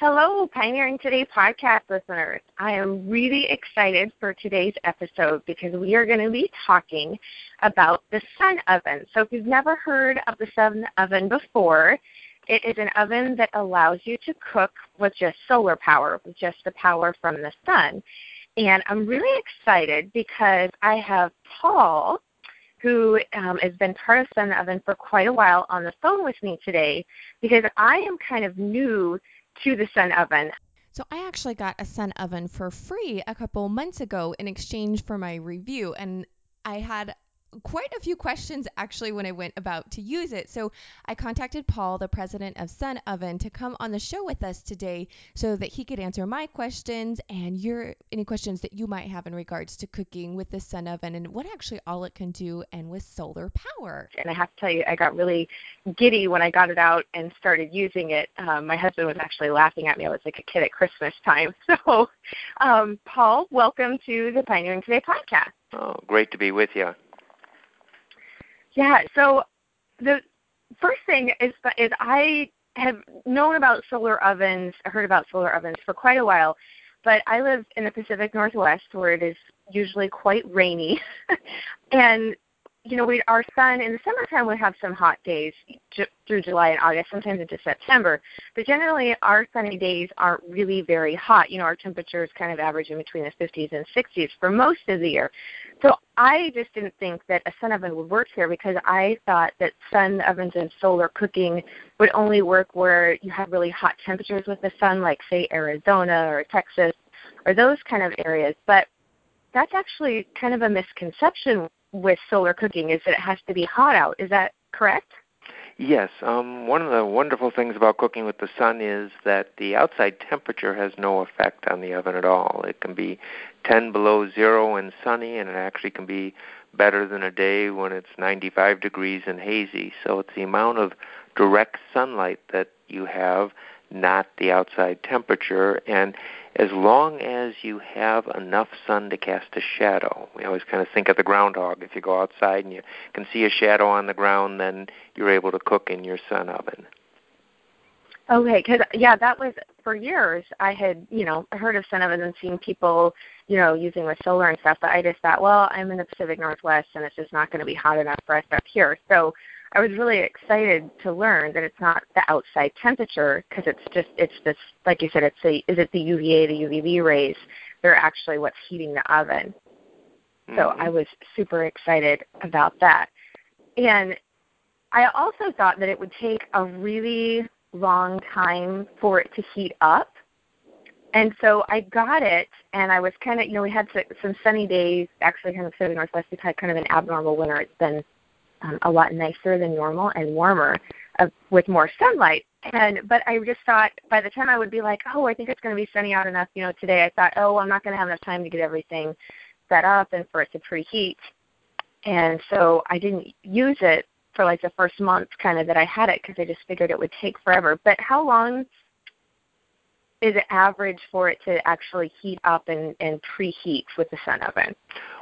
Hello, Pioneering Today podcast listeners. I am really excited for today's episode because we are going to be talking about the sun oven. So, if you've never heard of the sun oven before, it is an oven that allows you to cook with just solar power, with just the power from the sun. And I'm really excited because I have Paul, who um, has been part of Sun Oven for quite a while, on the phone with me today because I am kind of new to the Sun Oven. So I actually got a Sun Oven for free a couple months ago in exchange for my review, and I had quite a few questions actually when I went about to use it. So I contacted Paul, the president of Sun Oven, to come on the show with us today so that he could answer my questions and your any questions that you might have in regards to cooking with the Sun Oven and what actually all it can do and with solar power. And I have to tell you, I got really giddy when I got it out and started using it. Um, my husband was actually laughing at me. I was like a kid at Christmas time. So, um, Paul, welcome to the Pioneering Today podcast. Oh, great to be with you. Yeah. So the first thing is is I have known about solar ovens, heard about solar ovens for quite a while, but I live in the Pacific Northwest where it is usually quite rainy, and you know, we our sun in the summertime we have some hot days j- through July and August, sometimes into September. But generally, our sunny days aren't really very hot. You know, our temperatures kind of average in between the 50s and 60s for most of the year. So I just didn't think that a sun oven would work here because I thought that sun ovens and solar cooking would only work where you have really hot temperatures with the sun, like say Arizona or Texas or those kind of areas. But that's actually kind of a misconception with solar cooking is that it has to be hot out. Is that correct? Yes. Um, one of the wonderful things about cooking with the sun is that the outside temperature has no effect on the oven at all. It can be 10 below zero and sunny, and it actually can be better than a day when it's 95 degrees and hazy. So it's the amount of direct sunlight that you have, not the outside temperature. And as long as you have enough sun to cast a shadow. We always kind of think of the groundhog. If you go outside and you can see a shadow on the ground, then you're able to cook in your sun oven. Okay, because yeah, that was for years. I had you know heard of sun ovens and seen people you know using with solar and stuff, but I just thought, well, I'm in the Pacific Northwest and it's just not going to be hot enough for us up here. So I was really excited to learn that it's not the outside temperature because it's just it's this like you said it's the is it the UVA the UVB rays they're actually what's heating the oven. Mm-hmm. So I was super excited about that. And I also thought that it would take a really long time for it to heat up. And so I got it, and I was kind of, you know, we had some sunny days. Actually, kind of Pacific Northwest, we've had kind of an abnormal winter. It's been um, a lot nicer than normal and warmer uh, with more sunlight. And but I just thought by the time I would be like, oh, I think it's going to be sunny out enough, you know, today. I thought, oh, I'm not going to have enough time to get everything set up and for it to preheat. And so I didn't use it for like the first month kind of that I had it because I just figured it would take forever. But how long is it average for it to actually heat up and, and preheat with the sun oven?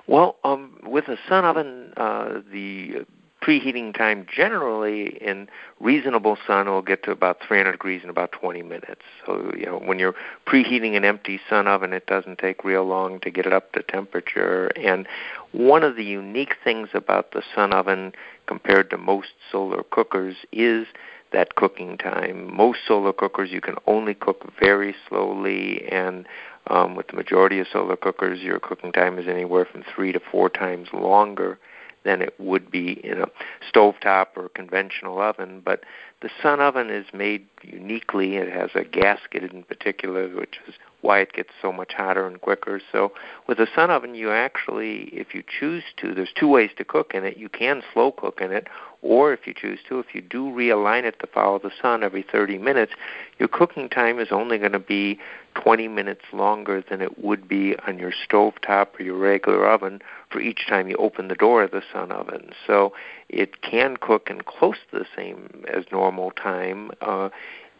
Well, um, with a sun oven, uh, the preheating time generally in reasonable sun will get to about 300 degrees in about 20 minutes. So, you know, when you're preheating an empty sun oven, it doesn't take real long to get it up to temperature. And one of the unique things about the sun oven compared to most solar cookers is that cooking time. Most solar cookers you can only cook very slowly and um, with the majority of solar cookers, your cooking time is anywhere from three to four times longer than it would be in a stovetop or conventional oven. But the sun oven is made uniquely. It has a gasket in particular, which is why it gets so much hotter and quicker. So with a sun oven, you actually, if you choose to, there's two ways to cook in it. You can slow cook in it, or if you choose to, if you do realign it to follow the sun every 30 minutes, your cooking time is only going to be 20 minutes longer than it would be on your stove top or your regular oven for each time you open the door of the sun oven. So it can cook in close to the same as normal time. Uh,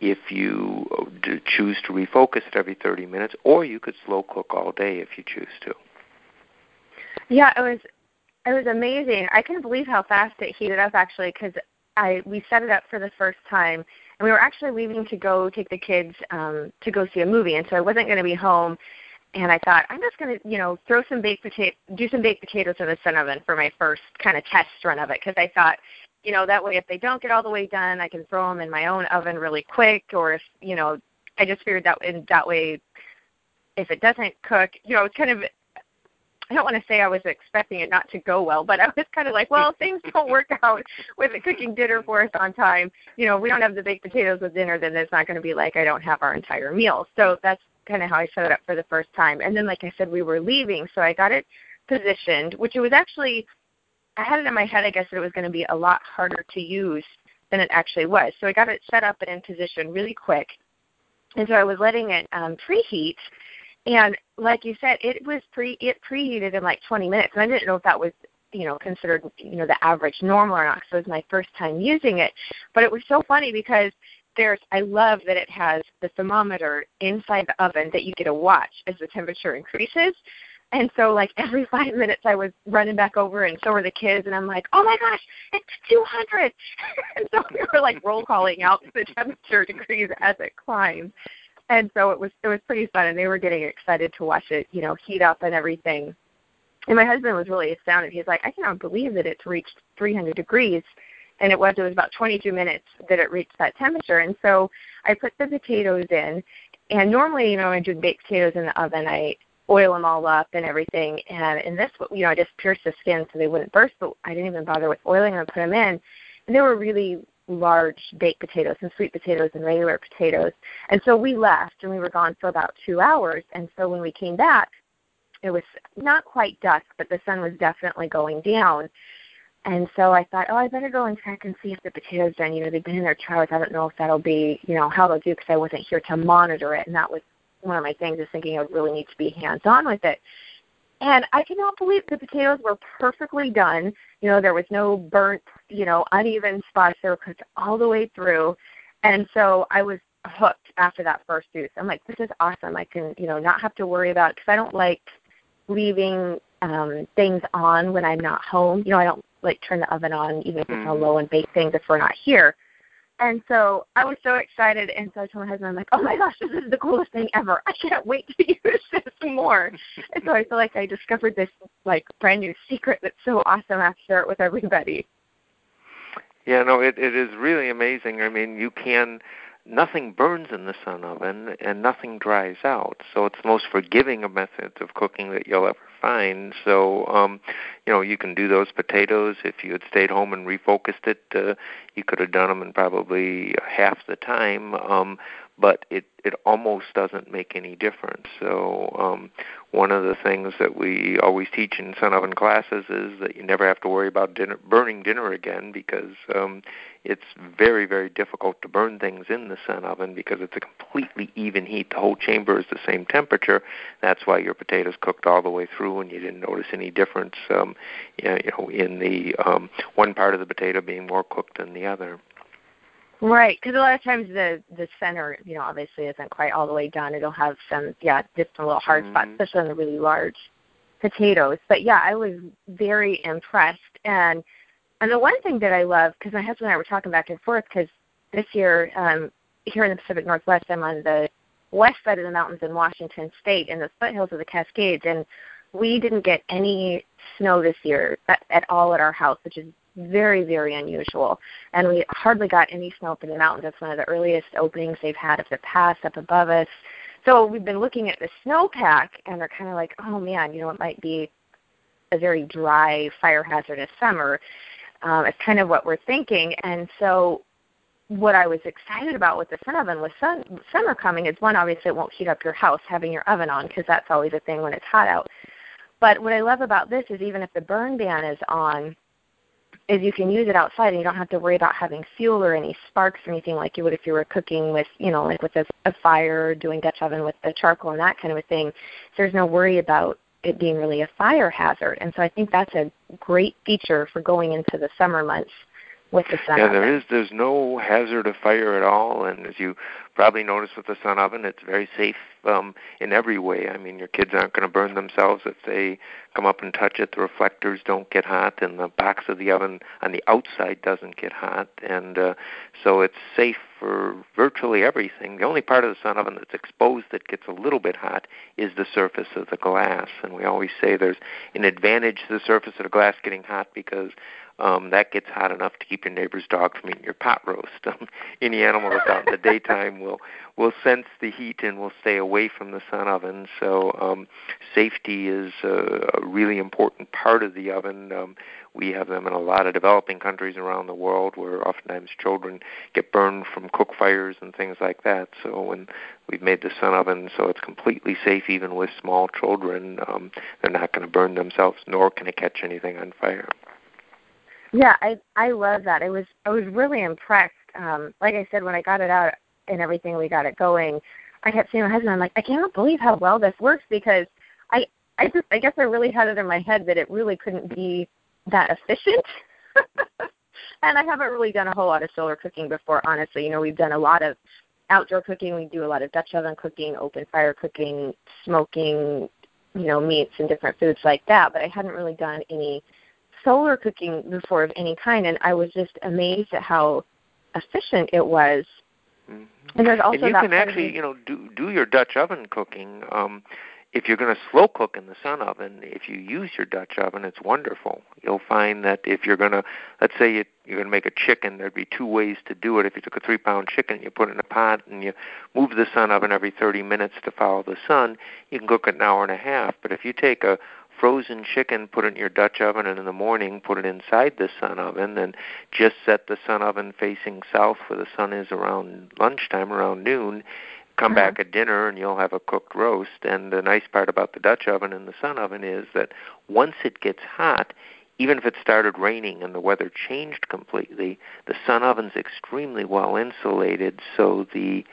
if you choose to refocus it every 30 minutes, or you could slow cook all day if you choose to. Yeah, it was it was amazing. I couldn't believe how fast it heated up actually because I we set it up for the first time, and we were actually leaving to go take the kids um, to go see a movie, and so I wasn't going to be home. And I thought I'm just going to, you know, throw some baked potato, do some baked potatoes in the sun oven for my first kind of test run of it, because I thought, you know, that way if they don't get all the way done, I can throw them in my own oven really quick, or if, you know, I just figured that in that way, if it doesn't cook, you know, it's kind of I don't want to say I was expecting it not to go well, but I was kind of like, well, things don't work out with cooking dinner for us on time. You know, if we don't have the baked potatoes with dinner, then it's not going to be like I don't have our entire meal. So that's kind of how I it up for the first time. And then, like I said, we were leaving, so I got it positioned, which it was actually, I had it in my head, I guess, that it was going to be a lot harder to use than it actually was. So I got it set up and in position really quick. And so I was letting it um, preheat and like you said, it was pre it preheated in like 20 minutes, and I didn't know if that was you know considered you know the average normal or not. So it was my first time using it, but it was so funny because there's I love that it has the thermometer inside the oven that you get to watch as the temperature increases. And so like every five minutes I was running back over and so were the kids and I'm like, Oh my gosh, it's two hundred! And so we were like roll calling out the temperature degrees as it climbed. and so it was it was pretty fun and they were getting excited to watch it you know heat up and everything. And my husband was really astounded. He's like i cannot believe that it's reached 300 degrees. And it was it was about 22 minutes that it reached that temperature. And so i put the potatoes in and normally you know when i do baked potatoes in the oven. I oil them all up and everything and in this you know i just pierced the skin so they wouldn't burst but i didn't even bother with oiling them put them in and they were really large baked potatoes and sweet potatoes and regular potatoes. And so we left and we were gone for about two hours. And so when we came back, it was not quite dusk, but the sun was definitely going down. And so I thought, oh, I better go and check and see if the potatoes done. You know, they've been in there two hours. I don't know if that'll be, you know, how they'll do because I wasn't here to monitor it. And that was one of my things is thinking I would really need to be hands on with it. And I cannot believe the potatoes were perfectly done. You know, there was no burnt, you know, uneven spots. They were cooked all the way through. And so I was hooked after that first use. I'm like, this is awesome. I can, you know, not have to worry about because I don't like leaving um things on when I'm not home. You know, I don't like turn the oven on even if it's on mm-hmm. low and bake things if we're not here. And so I was so excited, and so I told my husband, I'm like, oh my gosh, this is the coolest thing ever. I can't wait to use this more. and so I feel like I discovered this like brand new secret that's so awesome. I have to share it with everybody. Yeah, no, it it is really amazing. I mean, you can nothing burns in the sun oven and nothing dries out. So it's the most forgiving of methods of cooking that you'll ever find. So, um, you know, you can do those potatoes. If you had stayed home and refocused it, uh, you could have done them in probably half the time. Um, but it it almost doesn't make any difference. So um, one of the things that we always teach in sun oven classes is that you never have to worry about dinner, burning dinner again because um, it's very very difficult to burn things in the sun oven because it's a completely even heat. The whole chamber is the same temperature. That's why your potatoes cooked all the way through and you didn't notice any difference. Um, you know, in the um, one part of the potato being more cooked than the other. Right, because a lot of times the the center, you know, obviously isn't quite all the way done. It'll have some, yeah, just a little hard mm-hmm. spots, especially on the really large potatoes. But yeah, I was very impressed. And and the one thing that I love, because my husband and I were talking back and forth, because this year um, here in the Pacific Northwest, I'm on the west side of the mountains in Washington State, in the foothills of the Cascades, and we didn't get any snow this year at, at all at our house, which is very, very unusual. And we hardly got any snow up in the mountains. That's one of the earliest openings they've had of the pass up above us. So we've been looking at the snowpack, and they're kind of like, oh man, you know, it might be a very dry, fire hazardous summer. Um, it's kind of what we're thinking. And so what I was excited about with the sun oven with sun, summer coming is one, obviously it won't heat up your house having your oven on because that's always a thing when it's hot out. But what I love about this is even if the burn ban is on, is you can use it outside and you don't have to worry about having fuel or any sparks or anything like you would if you were cooking with, you know, like with a, a fire, doing Dutch oven with the charcoal and that kind of a thing. So there's no worry about it being really a fire hazard. And so I think that's a great feature for going into the summer months with the sun yeah, oven. there is. There's no hazard of fire at all, and as you probably noticed with the sun oven, it's very safe um, in every way. I mean, your kids aren't going to burn themselves if they come up and touch it. The reflectors don't get hot, and the box of the oven on the outside doesn't get hot, and uh, so it's safe for virtually everything. The only part of the sun oven that's exposed that gets a little bit hot is the surface of the glass, and we always say there's an advantage to the surface of the glass getting hot because um, that gets hot enough to keep your neighbor's dog from eating your pot roast. Um, any animal that's out in the daytime will will sense the heat and will stay away from the sun oven. So um, safety is a, a really important part of the oven. Um, we have them in a lot of developing countries around the world where oftentimes children get burned from cook fires and things like that. So when we've made the sun oven so it's completely safe even with small children, um, they're not going to burn themselves nor can it catch anything on fire. Yeah, I I love that. I was I was really impressed. Um, like I said, when I got it out and everything, we got it going. I kept saying to my husband, I'm like, I cannot believe how well this works because I I just I guess I really had it in my head that it really couldn't be that efficient. and I haven't really done a whole lot of solar cooking before, honestly. You know, we've done a lot of outdoor cooking. We do a lot of Dutch oven cooking, open fire cooking, smoking, you know, meats and different foods like that. But I hadn't really done any solar cooking before of any kind, and I was just amazed at how efficient it was. Mm-hmm. And there's also and you that can actually, you know, do do your Dutch oven cooking. Um, if you're going to slow cook in the sun oven, if you use your Dutch oven, it's wonderful. You'll find that if you're going to, let's say you, you're going to make a chicken, there'd be two ways to do it. If you took a three-pound chicken, you put it in a pot and you move the sun oven every 30 minutes to follow the sun, you can cook it an hour and a half. But if you take a frozen chicken, put it in your Dutch oven, and in the morning put it inside the sun oven, and just set the sun oven facing south where the sun is around lunchtime, around noon. Come back at dinner, and you'll have a cooked roast. And the nice part about the Dutch oven and the sun oven is that once it gets hot, even if it started raining and the weather changed completely, the sun oven's extremely well insulated, so the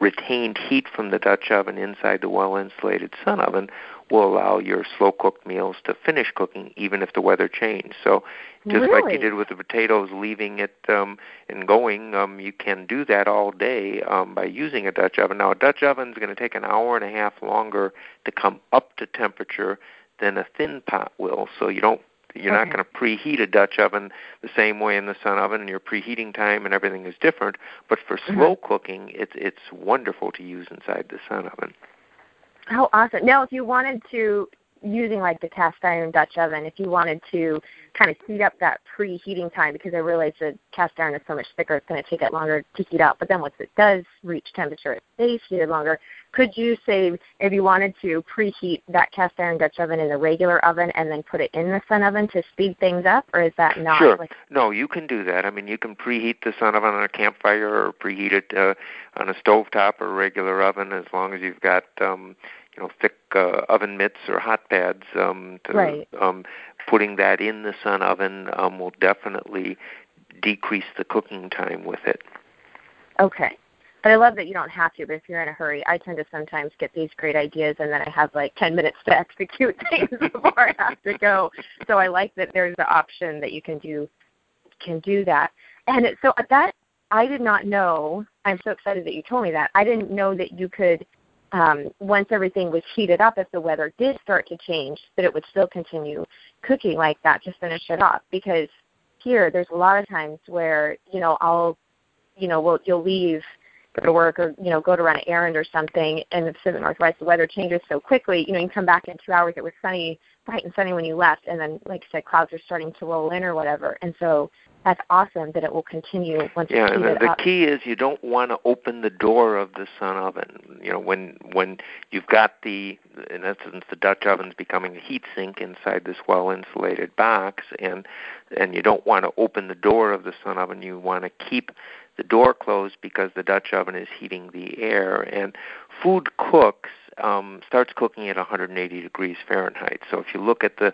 retained heat from the Dutch oven inside the well insulated sun oven will allow your slow cooked meals to finish cooking even if the weather changed. So just like you did with the potatoes leaving it um and going, um you can do that all day um by using a Dutch oven. Now a Dutch oven is going to take an hour and a half longer to come up to temperature than a thin pot will. So you don't you're not going to preheat a Dutch oven the same way in the sun oven, and your preheating time and everything is different. But for Mhm. slow cooking, it's it's wonderful to use inside the sun oven. How awesome. Now, if you wanted to, using like the cast iron Dutch oven, if you wanted to kind of heat up that preheating time, because I realize the cast iron is so much thicker, it's going to take it longer to heat up. But then once it does reach temperature, it stays heated longer. Could you say, if you wanted to preheat that cast iron Dutch oven in the regular oven and then put it in the sun oven to speed things up, or is that not? Sure. Like, No, you can do that. I mean, you can preheat the sun oven on a campfire or preheat it uh, on a stovetop or regular oven as long as you've got um, you know thick uh, oven mitts or hot pads. Um, to, Right. um, putting that in the sun oven um, will definitely decrease the cooking time with it. Okay. But I love that you don't have to, but if you're in a hurry, I tend to sometimes get these great ideas and then I have like 10 minutes to execute things before I have to go. So I like that there's the option that you can do can do that. And it, so that I did not know. I'm so excited that you told me that. I didn't know that you could um, once everything was heated up, if the weather did start to change, that it would still continue cooking like that to finish it off. Because here, there's a lot of times where you know I'll, you know, we'll, you'll leave go to work or you know go to run an errand or something in the Pacific Northwest, the weather changes so quickly. You know, you can come back in two hours. It was sunny, bright and sunny when you left, and then like I said, clouds are starting to roll in or whatever. And so that's awesome that it will continue once Yeah, heated the, the up. key is you don't want to open the door of the sun oven. You know, when when you've got the in essence the Dutch oven's becoming a heat sink inside this well insulated box and and you don't want to open the door of the sun oven. You want to keep the door closed because the Dutch oven is heating the air and food cooks um starts cooking at 180 degrees Fahrenheit. So if you look at the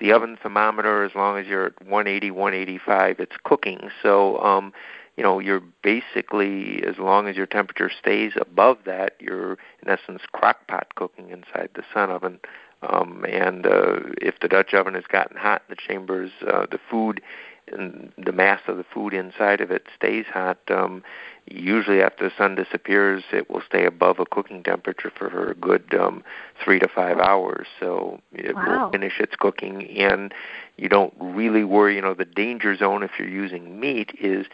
the oven thermometer as long as you're at 180 185 it's cooking so um you know you're basically as long as your temperature stays above that you're in essence crock pot cooking inside the sun oven um and uh if the dutch oven has gotten hot in the chambers uh the food and the mass of the food inside of it stays hot. Um, usually, after the sun disappears, it will stay above a cooking temperature for a good um, three to five hours. So it wow. will finish its cooking, and you don't really worry. You know, the danger zone if you're using meat is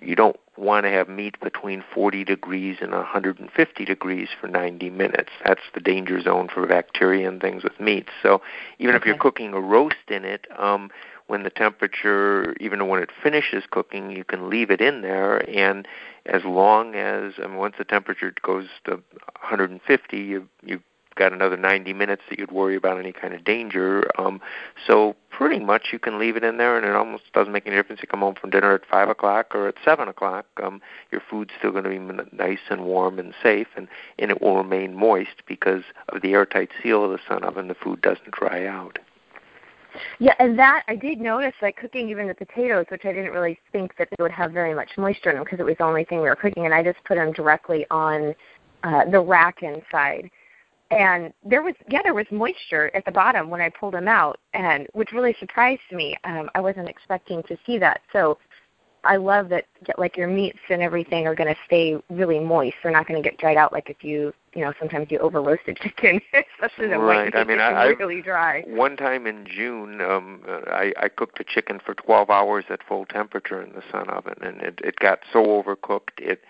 you don't want to have meat between 40 degrees and 150 degrees for 90 minutes. That's the danger zone for bacteria and things with meat. So even okay. if you're cooking a roast in it, um, when the temperature, even when it finishes cooking, you can leave it in there, and as long as, I once the temperature goes to 150, you you got another 90 minutes that you'd worry about any kind of danger. Um, so pretty much you can leave it in there, and it almost doesn't make any difference. You come home from dinner at five o'clock or at seven o'clock. Um, your food's still going to be nice and warm and safe, and and it will remain moist because of the airtight seal of the sun oven. The food doesn't dry out. Yeah, and that I did notice, like cooking even the potatoes, which I didn't really think that they would have very much moisture in them because it was the only thing we were cooking, and I just put them directly on uh, the rack inside and there was yeah there was moisture at the bottom when I pulled them out, and which really surprised me. Um, I wasn't expecting to see that. So I love that like your meats and everything are going to stay really moist. They're not going to get dried out like if you you know sometimes you over roasted chicken, especially the right. white I mean, I, really dry. One time in June, um, I, I cooked a chicken for 12 hours at full temperature in the sun oven, and it, it got so overcooked it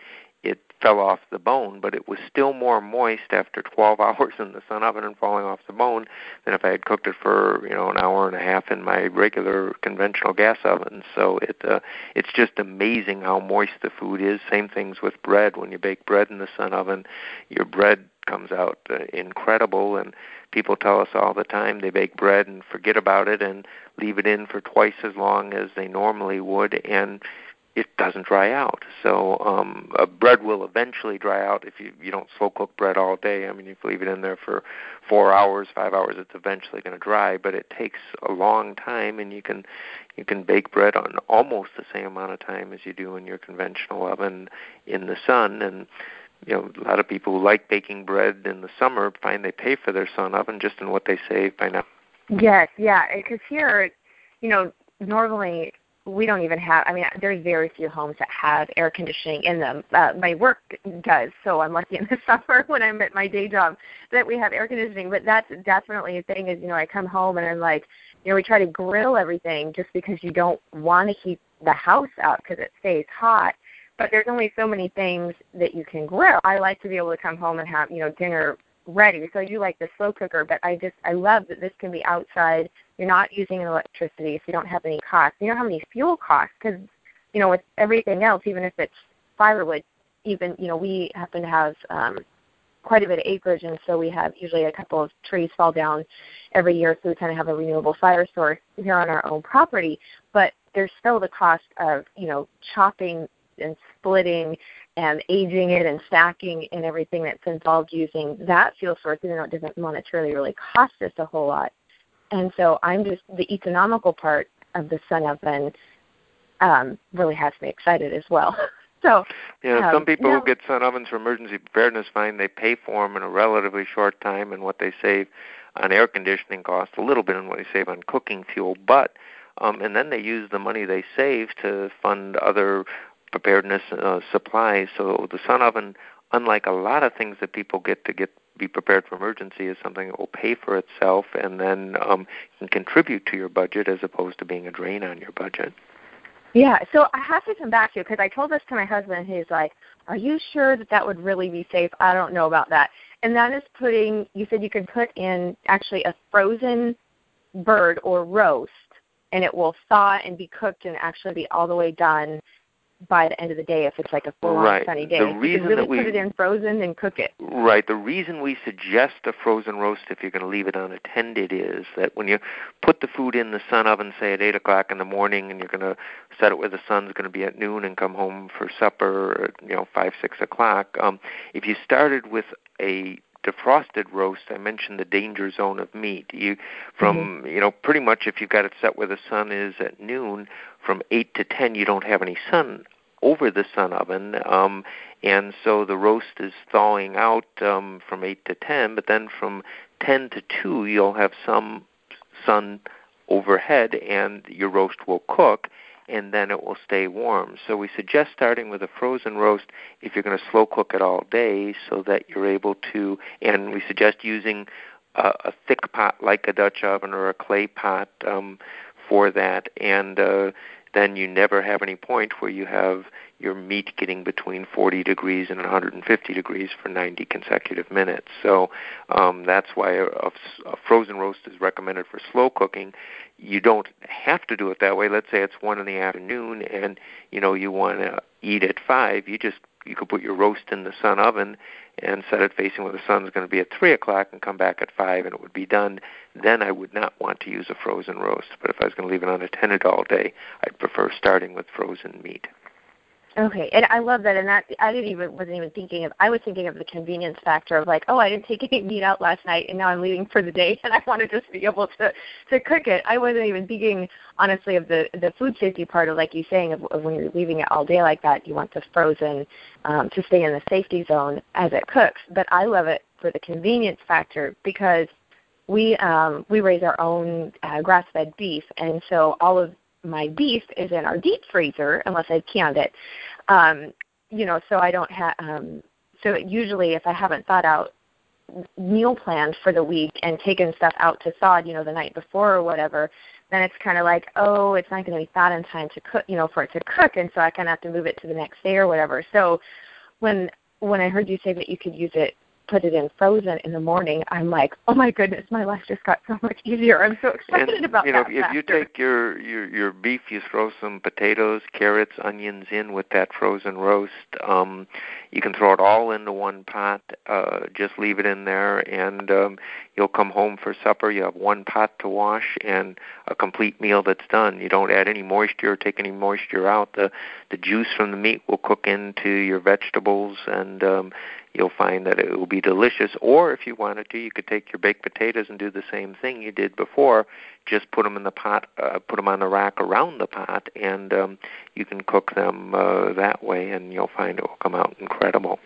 fell off the bone, but it was still more moist after 12 hours in the sun oven and falling off the bone than if I had cooked it for you know an hour and a half in my regular conventional gas oven. So it uh, it's just amazing how moist the food is. Same things with bread. When you bake bread in the sun oven, your bread comes out uh, incredible and people tell us all the time they bake bread and forget about it and leave it in for twice as long as they normally would and it doesn't dry out. So um, a bread will eventually dry out if you you don't slow cook bread all day. I mean, if you leave it in there for four hours, five hours, it's eventually going to dry. But it takes a long time, and you can you can bake bread on almost the same amount of time as you do in your conventional oven in the sun. And you know, a lot of people who like baking bread in the summer find they pay for their sun oven just in what they save by now. Yes, yeah, because here, you know, normally we don't even have i mean there's very few homes that have air conditioning in them. Uh, my work does so i'm lucky in the summer when i'm at my day job that we have air conditioning but that's definitely a thing is you know i come home and i'm like you know we try to grill everything just because you don't want to keep the house out because it stays hot but there's only so many things that you can grill. I like to be able to come home and have you know dinner ready. So I do like the slow cooker, but I just I love that this can be outside. You're not using electricity, so you don't have any costs. You don't have any fuel costs because you know with everything else, even if it's firewood, even you know we happen to have um, quite a bit of acreage, and so we have usually a couple of trees fall down every year, so we kind of have a renewable fire source here on our own property. But there's still the cost of you know chopping and splitting and aging it and stacking and everything that's involved using that fuel source, even though it doesn't monetarily really cost us a whole lot. And so I'm just the economical part of the sun oven um, really has me excited as well. so yeah, um, some people who get sun ovens for emergency preparedness find they pay for them in a relatively short time, and what they save on air conditioning costs a little bit on what they save on cooking fuel, but um, and then they use the money they save to fund other preparedness uh, supplies. So the sun oven, unlike a lot of things that people get to get be prepared for emergency, is something that will pay for itself and then um, can contribute to your budget as opposed to being a drain on your budget. Yeah, so I have to come back to you because I told this to my husband. He's like, "Are you sure that that would really be safe?" I don't know about that. And that is putting. You said you can put in actually a frozen bird or roast, and it will thaw and be cooked and actually be all the way done by the end of the day if it's like a full right. on sunny day. The you reason can really that we, put it in frozen and cook it. Right. The reason we suggest a frozen roast if you're going to leave it unattended is that when you put the food in the sun oven, say at eight o'clock in the morning, and you're going to set it where the sun's going to be at noon and come home for supper, at, you know, five six o'clock. Um, if you started with a defrosted roast, I mentioned the danger zone of meat. You from mm-hmm. you know pretty much if you've got it set where the sun is at noon, from eight to ten you don't have any sun over the sun oven, um, and so the roast is thawing out um, from eight to ten. But then from ten to two you'll have some sun overhead, and your roast will cook. And then it will stay warm. So we suggest starting with a frozen roast if you're going to slow cook it all day so that you're able to, and we suggest using a, a thick pot like a Dutch oven or a clay pot um, for that. And uh, then you never have any point where you have your meat getting between 40 degrees and 150 degrees for 90 consecutive minutes. So um, that's why a, a frozen roast is recommended for slow cooking. You don't have to do it that way. Let's say it's one in the afternoon, and you know you want to eat at five. You just you could put your roast in the sun oven and set it facing where the sun's going to be at three o'clock and come back at five and it would be done. Then i would not want to use a frozen roast but if i was going to leave it unattended all day i'd prefer starting with frozen meat Okay, and I love that. And that I didn't even wasn't even thinking of. I was thinking of the convenience factor of like, oh, I didn't take any meat out last night, and now I'm leaving for the day, and I want to just be able to to cook it. I wasn't even thinking honestly of the the food safety part of like you saying of, of when you're leaving it all day like that, you want the frozen um, to stay in the safety zone as it cooks. But I love it for the convenience factor because we um, we raise our own uh, grass-fed beef, and so all of my beef is in our deep freezer unless I've canned it. Um, you know, so I don't have. Um, so usually, if I haven't thought out meal plans for the week and taken stuff out to thaw, you know, the night before or whatever, then it's kind of like, oh, it's not going to be thawed in time to cook, you know, for it to cook, and so I kind of have to move it to the next day or whatever. So when when I heard you say that you could use it put it in frozen in the morning, I'm like, oh my goodness, my life just got so much easier. I'm so excited and, about you know, that. if you take your, your your beef, you throw some potatoes, carrots, onions in with that frozen roast. Um, you can throw it all into one pot. Uh, just leave it in there, and um, you'll come home for supper. You have one pot to wash and a complete meal that's done. You don't add any moisture or take any moisture out. The the juice from the meat will cook into your vegetables and um, you'll find that it will be delicious. Or if you wanted to, you could take your baked potatoes and do the same thing you did before. Just put them in the pot, uh, put them on the rack around the pot, and um, you can cook them uh, that way, and you'll find it will come out incredible.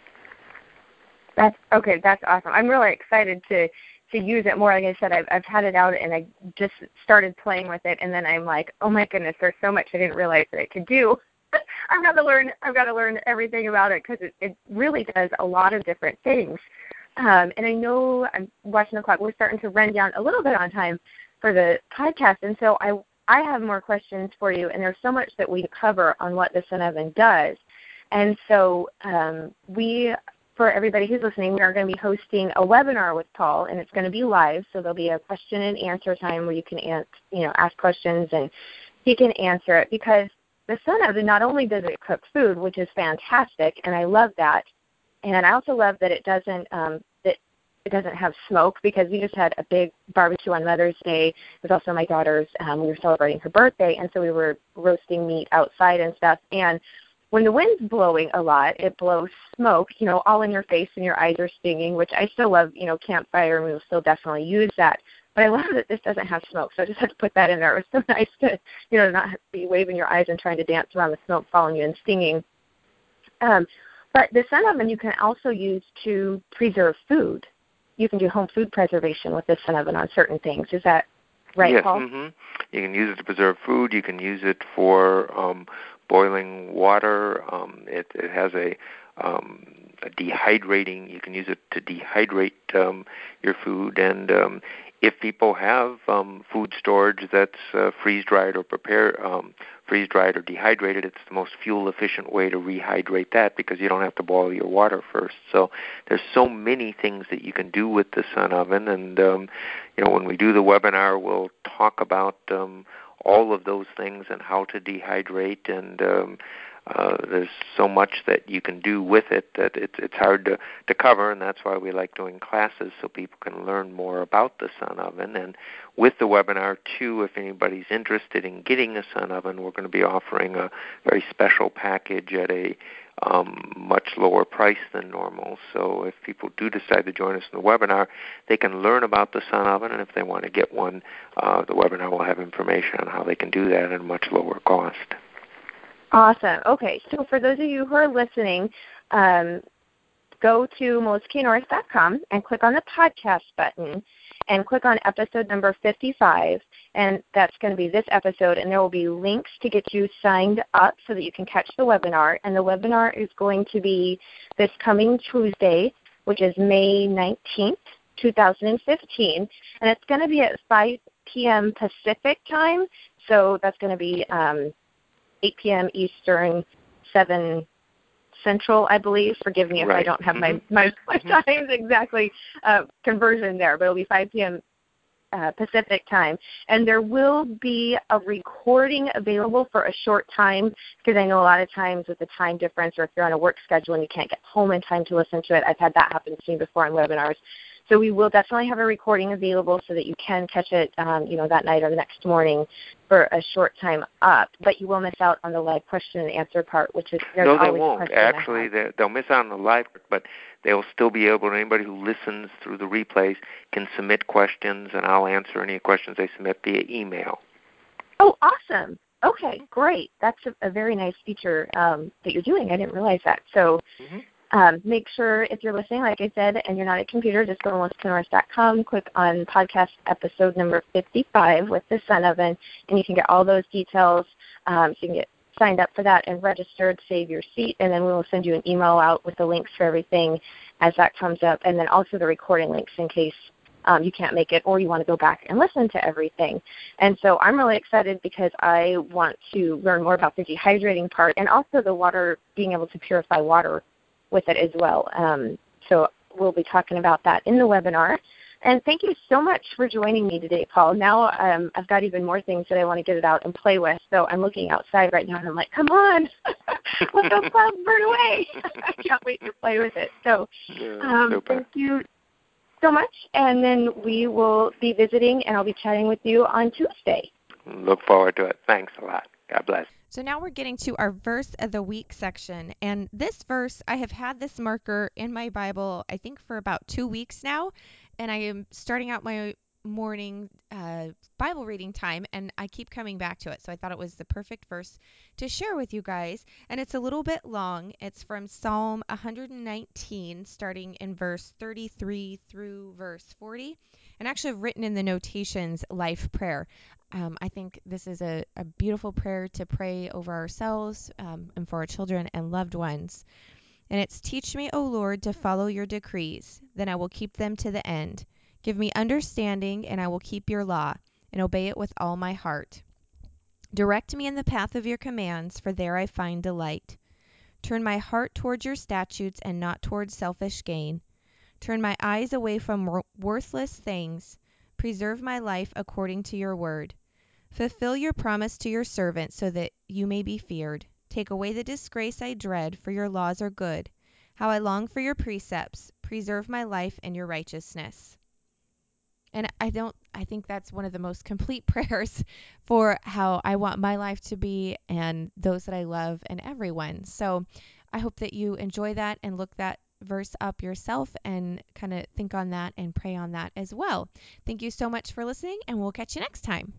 That's okay. That's awesome. I'm really excited to to use it more. Like I said, I've I've had it out and I just started playing with it, and then I'm like, oh my goodness, there's so much I didn't realize that it could do. I've got to learn. I've got to learn everything about it because it, it really does a lot of different things. Um, and I know I'm watching the clock. We're starting to run down a little bit on time for the podcast, and so I I have more questions for you. And there's so much that we cover on what the Sun Oven does. And so um, we, for everybody who's listening, we are going to be hosting a webinar with Paul, and it's going to be live. So there'll be a question and answer time where you can, ask, you know, ask questions and he can answer it because the Sun Oven not only does it cook food, which is fantastic, and I love that, and I also love that it doesn't um, that it doesn't have smoke because we just had a big barbecue on Mother's Day. It was also my daughter's. Um, we were celebrating her birthday, and so we were roasting meat outside and stuff. And when the wind's blowing a lot, it blows smoke, you know, all in your face and your eyes are stinging, which I still love, you know, campfire and we'll still definitely use that. But I love that this doesn't have smoke, so I just had to put that in there. It was so nice to, you know, not be waving your eyes and trying to dance around the smoke following you and stinging. Um, but the sun oven you can also use to preserve food. You can do home food preservation with the sun oven on certain things. Is that right, yes, Paul? Mm-hmm. You can use it to preserve food. You can use it for um, boiling water. Um, it, it has a um, dehydrating. You can use it to dehydrate um, your food, and um, if people have um, food storage that's uh, freeze dried or prepare um, freeze dried or dehydrated, it's the most fuel efficient way to rehydrate that because you don't have to boil your water first. So there's so many things that you can do with the sun oven, and um, you know when we do the webinar, we'll talk about um, all of those things and how to dehydrate and um, uh, there's so much that you can do with it that it's it's hard to to cover, and that's why we like doing classes so people can learn more about the sun oven. And with the webinar too, if anybody's interested in getting a sun oven, we're going to be offering a very special package at a um, much lower price than normal. So if people do decide to join us in the webinar, they can learn about the sun oven, and if they want to get one, uh, the webinar will have information on how they can do that at a much lower cost. Awesome. Okay, so for those of you who are listening, um, go to melissaknorris.com and click on the podcast button. And click on episode number 55, and that's going to be this episode, and there will be links to get you signed up so that you can catch the webinar. And the webinar is going to be this coming Tuesday, which is May 19th, 2015, and it's going to be at 5 p.m. Pacific time, so that's going to be um, 8 p.m. Eastern, 7 Central, I believe. Forgive me if right. I don't have mm-hmm. my, my, mm-hmm. times exactly uh, conversion there, but it'll be 5 p.m. Uh, Pacific time. And there will be a recording available for a short time because I know a lot of times with the time difference or if you're on a work schedule and you can't get home in time to listen to it, I've had that happen to me before on webinars. So we will definitely have a recording available so that you can catch it, um, you know, that night or the next morning for a short time up. But you will miss out on the live question and answer part, which is no, they won't. Actually, they'll miss out on the live, but they'll still be able. Anybody who listens through the replays can submit questions, and I'll answer any questions they submit via email. Oh, awesome! Okay, great. That's a, a very nice feature um, that you're doing. I didn't realize that. So. Mm-hmm um, make sure if you're listening, like I said, and you're not at computer, just go to melissanorris.com, click on podcast episode number 55 with the Sun Oven, and you can get all those details. Um, so you can get signed up for that and registered, save your seat, and then we will send you an email out with the links for everything as that comes up, and then also the recording links in case um, you can't make it or you want to go back and listen to everything. And so I'm really excited because I want to learn more about the dehydrating part and also the water, being able to purify water with it as well. Um, so we'll be talking about that in the webinar. And thank you so much for joining me today, Paul. Now um, I've got even more things that I want to get it out and play with. So I'm looking outside right now and I'm like, come on, let those clouds burn away. I can't wait to play with it. So um, thank you so much. And then we will be visiting and I'll be chatting with you on Tuesday. Look forward to it. Thanks a lot. God bless. So now we're getting to our verse of the week section. And this verse, I have had this marker in my Bible, I think, for about two weeks now. And I am starting out my morning uh, Bible reading time, and I keep coming back to it. So I thought it was the perfect verse to share with you guys. And it's a little bit long. It's from Psalm 119, starting in verse 33 through verse 40. And actually, I've written in the notations life prayer. Um, I think this is a, a, beautiful prayer to pray over ourselves um, and for our children and loved ones. And it's Teach me, O Lord, to follow your decrees, then I will keep them to the end. Give me understanding, and I will keep your law, and obey it with all my heart. Direct me in the path of your commands, for there I find delight. Turn my heart towards your statutes and not towards selfish gain. Turn my eyes away from worthless things. Preserve my life according to your word. Fulfill your promise to your servant so that you may be feared. Take away the disgrace I dread, for your laws are good. How I long for your precepts. Preserve my life and your righteousness. And I don't I think that's one of the most complete prayers for how I want my life to be and those that I love and everyone. So I hope that you enjoy that and look that verse up yourself and kind of think on that and pray on that as well. Thank you so much for listening and we'll catch you next time.